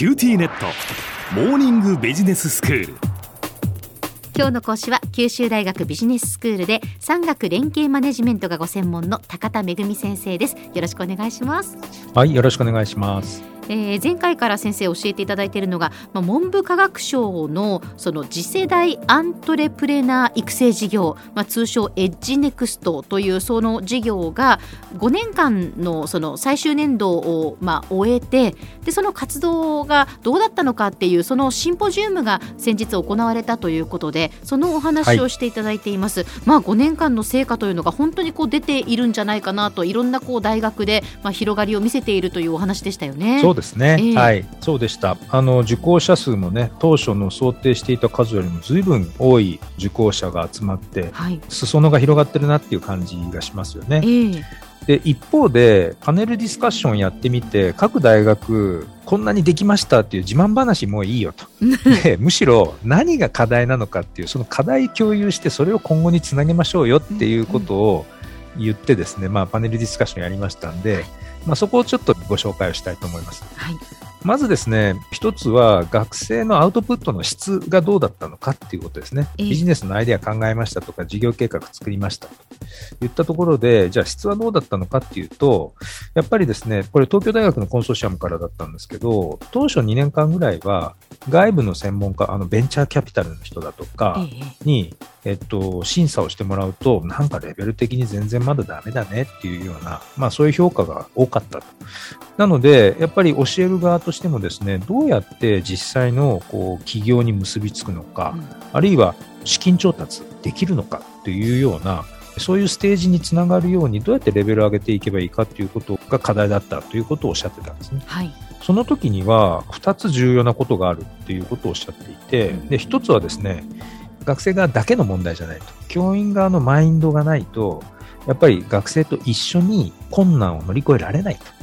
QTnet。モーニングビジネススクール。今日の講師は九州大学ビジネススクールで産学連携マネジメントがご専門の高田仁先生です。よろしくお願いします。はいよろしくお願いしますえー、前回から先生教えていただいているのが、まあ、文部科学省のその次世代アントレプレナー育成事業、まあ、通称 EDGE-NEXT というその事業が5年間のその最終年度をまあ終えてでその活動がどうだったのかっていうそのシンポジウムが先日行われたということでそのお話をしていただいています、はい、まあ、5年間の成果というのが本当にこう出ているんじゃないかなといろんなこう大学でまあ広がりを見せているというお話でしたよね。ですね、えー、はい、そうでした。あの受講者数もね、当初の想定していた数よりもずいぶん多い受講者が集まって、はい、裾野が広がってるなっていう感じがしますよね。えー、で一方で、パネルディスカッションやってみて、各大学、こんなにできましたっていう自慢話もういいよと。でむしろ何が課題なのかっていう、その課題共有して、それを今後につなげましょうよっていうことを言ってですね、まあ、パネルディスカッションやりましたんで、まあ、そこをちょっとご紹介をしたいと思います。はいまずですね、一つは学生のアウトプットの質がどうだったのかっていうことですね。ビジネスのアイデア考えましたとか、事業計画作りましたと言ったところで、じゃあ質はどうだったのかっていうと、やっぱりですね、これ東京大学のコンソーシアムからだったんですけど、当初2年間ぐらいは外部の専門家、あのベンチャーキャピタルの人だとかに、えっと、審査をしてもらうと、なんかレベル的に全然まだダメだねっていうような、まあそういう評価が多かったと。なので、やっぱり教える側としてもですね、どうやって実際のこう企業に結びつくのか、うん、あるいは資金調達できるのかというような、そういうステージにつながるようにどうやってレベルを上げていけばいいかということが課題だったということをおっしゃってたんですね。はい、その時には2つ重要なことがあるっていうことをおっしゃっていて、で1つはですね、学生側だけの問題じゃないと。教員側のマインドがないと、やっぱり学生と一緒に困難を乗り越えられないと。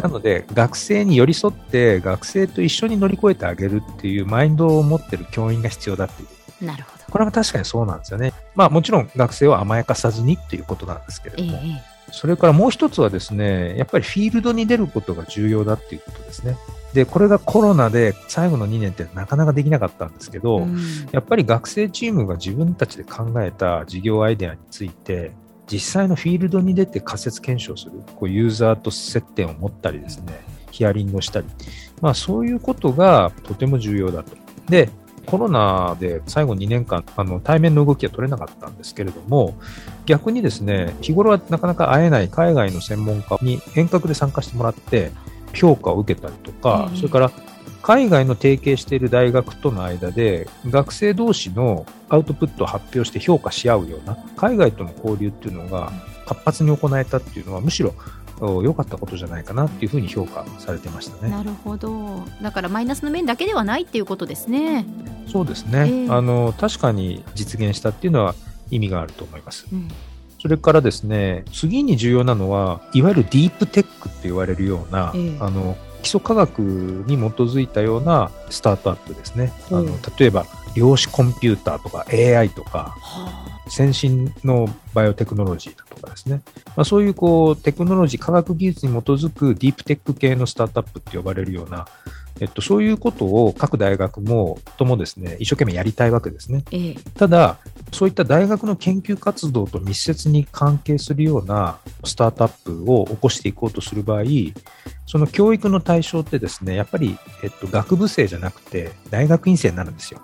なので、学生に寄り添って、学生と一緒に乗り越えてあげるっていうマインドを持ってる教員が必要だっていう。なるほど。これは確かにそうなんですよね。まあもちろん学生を甘やかさずにっていうことなんですけれども。えー、それからもう一つはですね、やっぱりフィールドに出ることが重要だっていうことですね。で、これがコロナで最後の2年ってなかなかできなかったんですけど、うん、やっぱり学生チームが自分たちで考えた事業アイデアについて、実際のフィールドに出て仮説検証する、こうユーザーと接点を持ったりですね、ヒアリングをしたり、まあそういうことがとても重要だと。で、コロナで最後2年間、あの対面の動きは取れなかったんですけれども、逆にですね、日頃はなかなか会えない海外の専門家に遠隔で参加してもらって、評価を受けたりとか、それから海外の提携している大学との間で学生同士のアウトプットを発表して評価し合うような海外との交流っていうのが活発に行えたっていうのはむしろ良かったことじゃないかなっていうふうに評価されてましたね。なるほど。だからマイナスの面だけではないっていうことですね。そうですね。えー、あの確かに実現したっていうのは意味があると思います。うんそれからですね、次に重要なのは、いわゆるディープテックって言われるような、えー、あの、基礎科学に基づいたようなスタートアップですね。あの例えば、量子コンピューターとか AI とか、先進のバイオテクノロジーだとかですね。まあ、そういうこう、テクノロジー、科学技術に基づくディープテック系のスタートアップって呼ばれるような、えっと、そういうことを各大学もともですね、一生懸命やりたいわけですね。ええ、ただ、そういった大学の研究活動と密接に関係するようなスタートアップを起こしていこうとする場合、その教育の対象ってですね、やっぱり、えっと、学部生じゃなくて大学院生になるんですよ。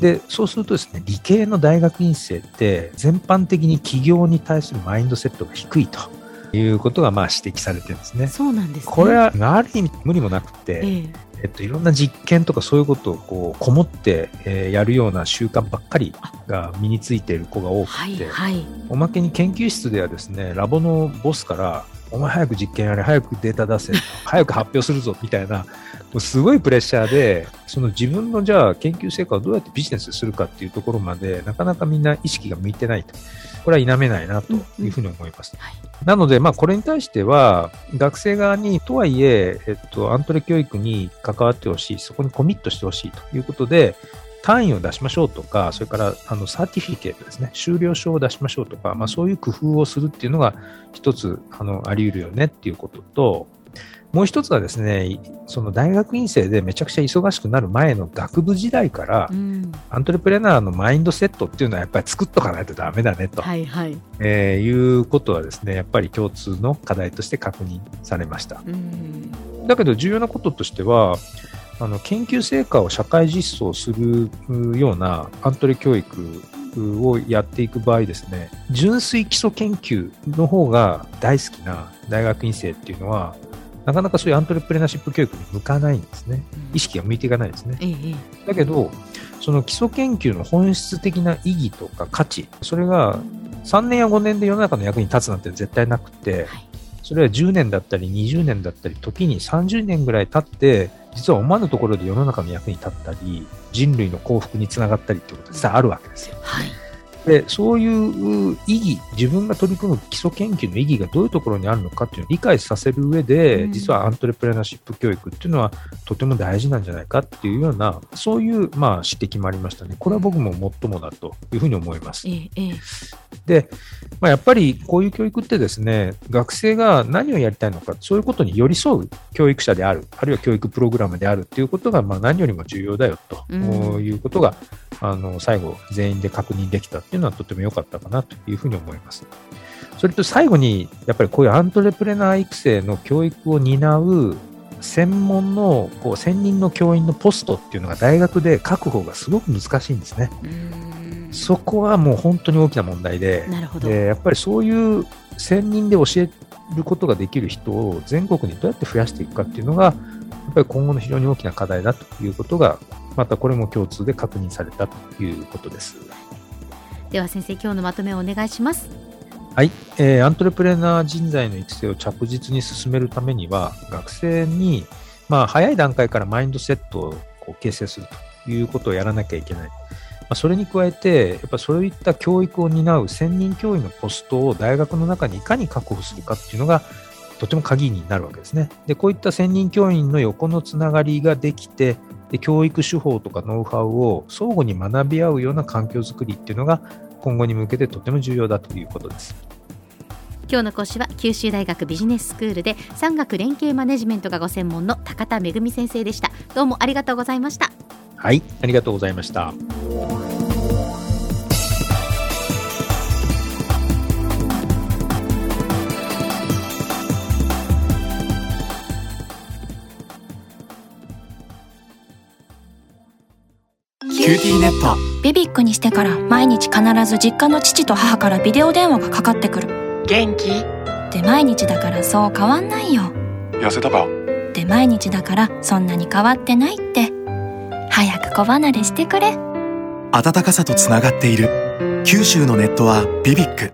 で、そうするとですね、理系の大学院生って全般的に企業に対するマインドセットが低いと。いうことがまあ指摘されてるんですね。そうなんです、ね、これはある意味無理もなくて、えええっと、いろんな実験とかそういうことをこうこもって、えー、やるような習慣ばっかりが身についている子が多くて、はいはい、おまけに研究室ではですねラボのボスからお前早く実験やれ早くデータ出せ早く発表するぞみたいなもうすごいプレッシャーでその自分のじゃあ研究成果をどうやってビジネスするかっていうところまでなかなかみんな意識が向いてないと。これは否めないなというふうに思います。うんうんはい、なので、まあ、これに対しては、学生側に、とはいえ、えっと、アントレ教育に関わってほしい、そこにコミットしてほしいということで、単位を出しましょうとか、それからあのサーティフィケートですね、修了証を出しましょうとか、まあ、そういう工夫をするっていうのが一つあのあり得るよねっていうことと、もう一つはですね、その大学院生でめちゃくちゃ忙しくなる前の学部時代から、うん、アントレプレナーのマインドセットっていうのはやっぱり作っとかないとダメだねと、はいはい。えー、いうことはですね、やっぱり共通の課題として確認されました。うん、だけど重要なこととしては、あの研究成果を社会実装するようなアントレ教育をやっていく場合ですね、純粋基礎研究の方が大好きな大学院生っていうのは、なかなかそういうアントレプレナーシップ教育に向かないんですね。意識が向いていかないですね。だけど、その基礎研究の本質的な意義とか価値、それが3年や5年で世の中の役に立つなんて絶対なくて、それは10年だったり20年だったり、時に30年ぐらい経って、実は思わぬところで世の中の役に立ったり、人類の幸福につながったりってことがあるわけですよ。はいで、そういう意義、自分が取り組む基礎研究の意義がどういうところにあるのかっていうのを理解させる上で、うん、実はアントレプレナーシップ教育っていうのはとても大事なんじゃないかっていうような、そういう、まあ、指摘もありましたね。これは僕も最もだというふうに思います。ええ、で、まあ、やっぱりこういう教育ってですね、学生が何をやりたいのか、そういうことに寄り添う教育者である、あるいは教育プログラムであるっていうことが、まあ、何よりも重要だよということが、あの、最後、全員で確認できたっていうのはとても良かったかなというふうに思います。それと最後に、やっぱりこういうアントレプレナー育成の教育を担う専門のこう専任の教員のポストっていうのが大学で確保がすごく難しいんですね。そこはもう本当に大きな問題で、でやっぱりそういう専任で教えることができる人を全国にどうやって増やしていくかっていうのが、やっぱり今後の非常に大きな課題だということがまたこれも共通で確認されたということです。では先生、今日のまとめをお願いします。はい、えー、アントレプレナー人材の育成を着実に進めるためには、学生に、まあ、早い段階からマインドセットをこう形成するということをやらなきゃいけない。まあ、それに加えて、やっぱそういった教育を担う専任教員のポストを大学の中にいかに確保するかっていうのが、とても鍵になるわけですね。で、こういった専任教員の横のつながりができて、で教育手法とかノウハウを相互に学び合うような環境づくりっていうのが今後に向けてとても重要だということです。今日の講師は九州大学ビジネススクールで産学連携マネジメントがご専門の高田恵先生でしたどうもありがとうございましたはい。ありがとうございました。QTnet。 BBIQにしてから毎日必ず実家の父と母からビデオ電話がかかってくる。元気？で毎日だからそう変わんないよ。痩せたか？で毎日だからそんなに変わってないって子離れしてくれ。暖かさとつながっている。九州のネットは BBIQ。